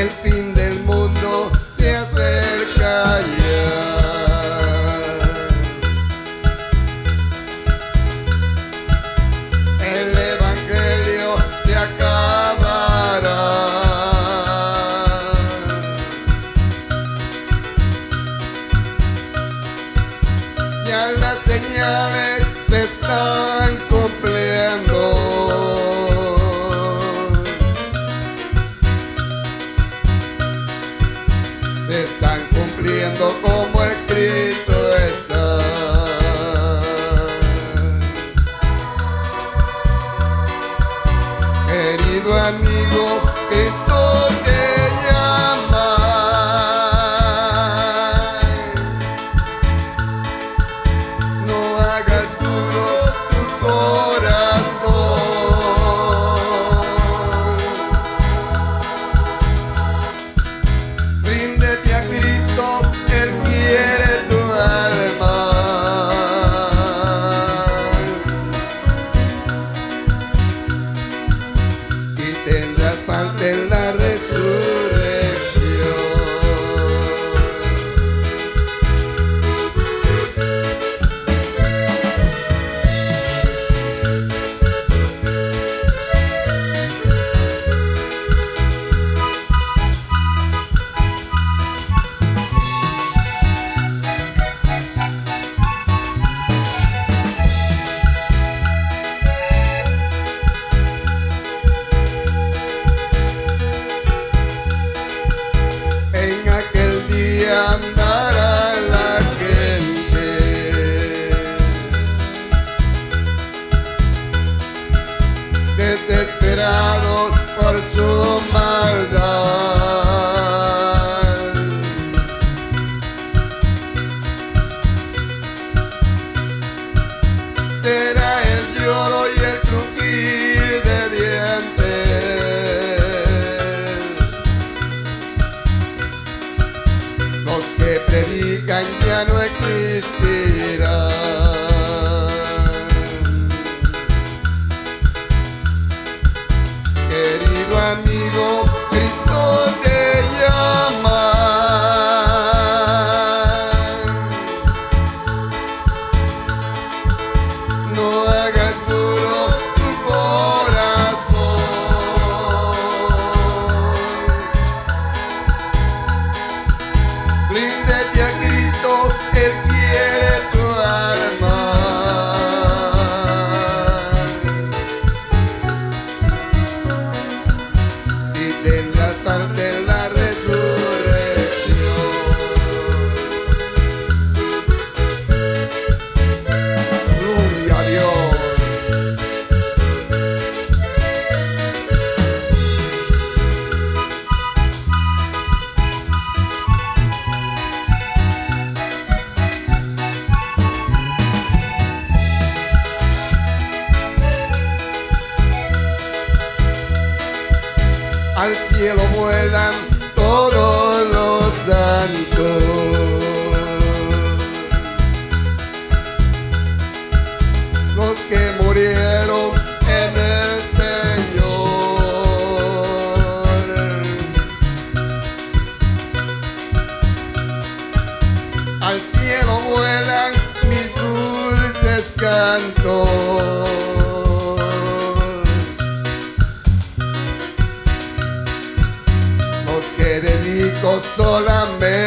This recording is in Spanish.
el fin del mundo se acerca ya. El evangelio se acabará. Ya las señales se están. Amigo, desesperados por su maldad. Será el lloro y el crujir de dientes. Los que predican ya no existirán. Amigo, Cristo. No hagas tu corazón. Al cielo vuelan todos los santos. Los que murieron en el Señor. Al cielo vuelan mis dulces cantos. solamente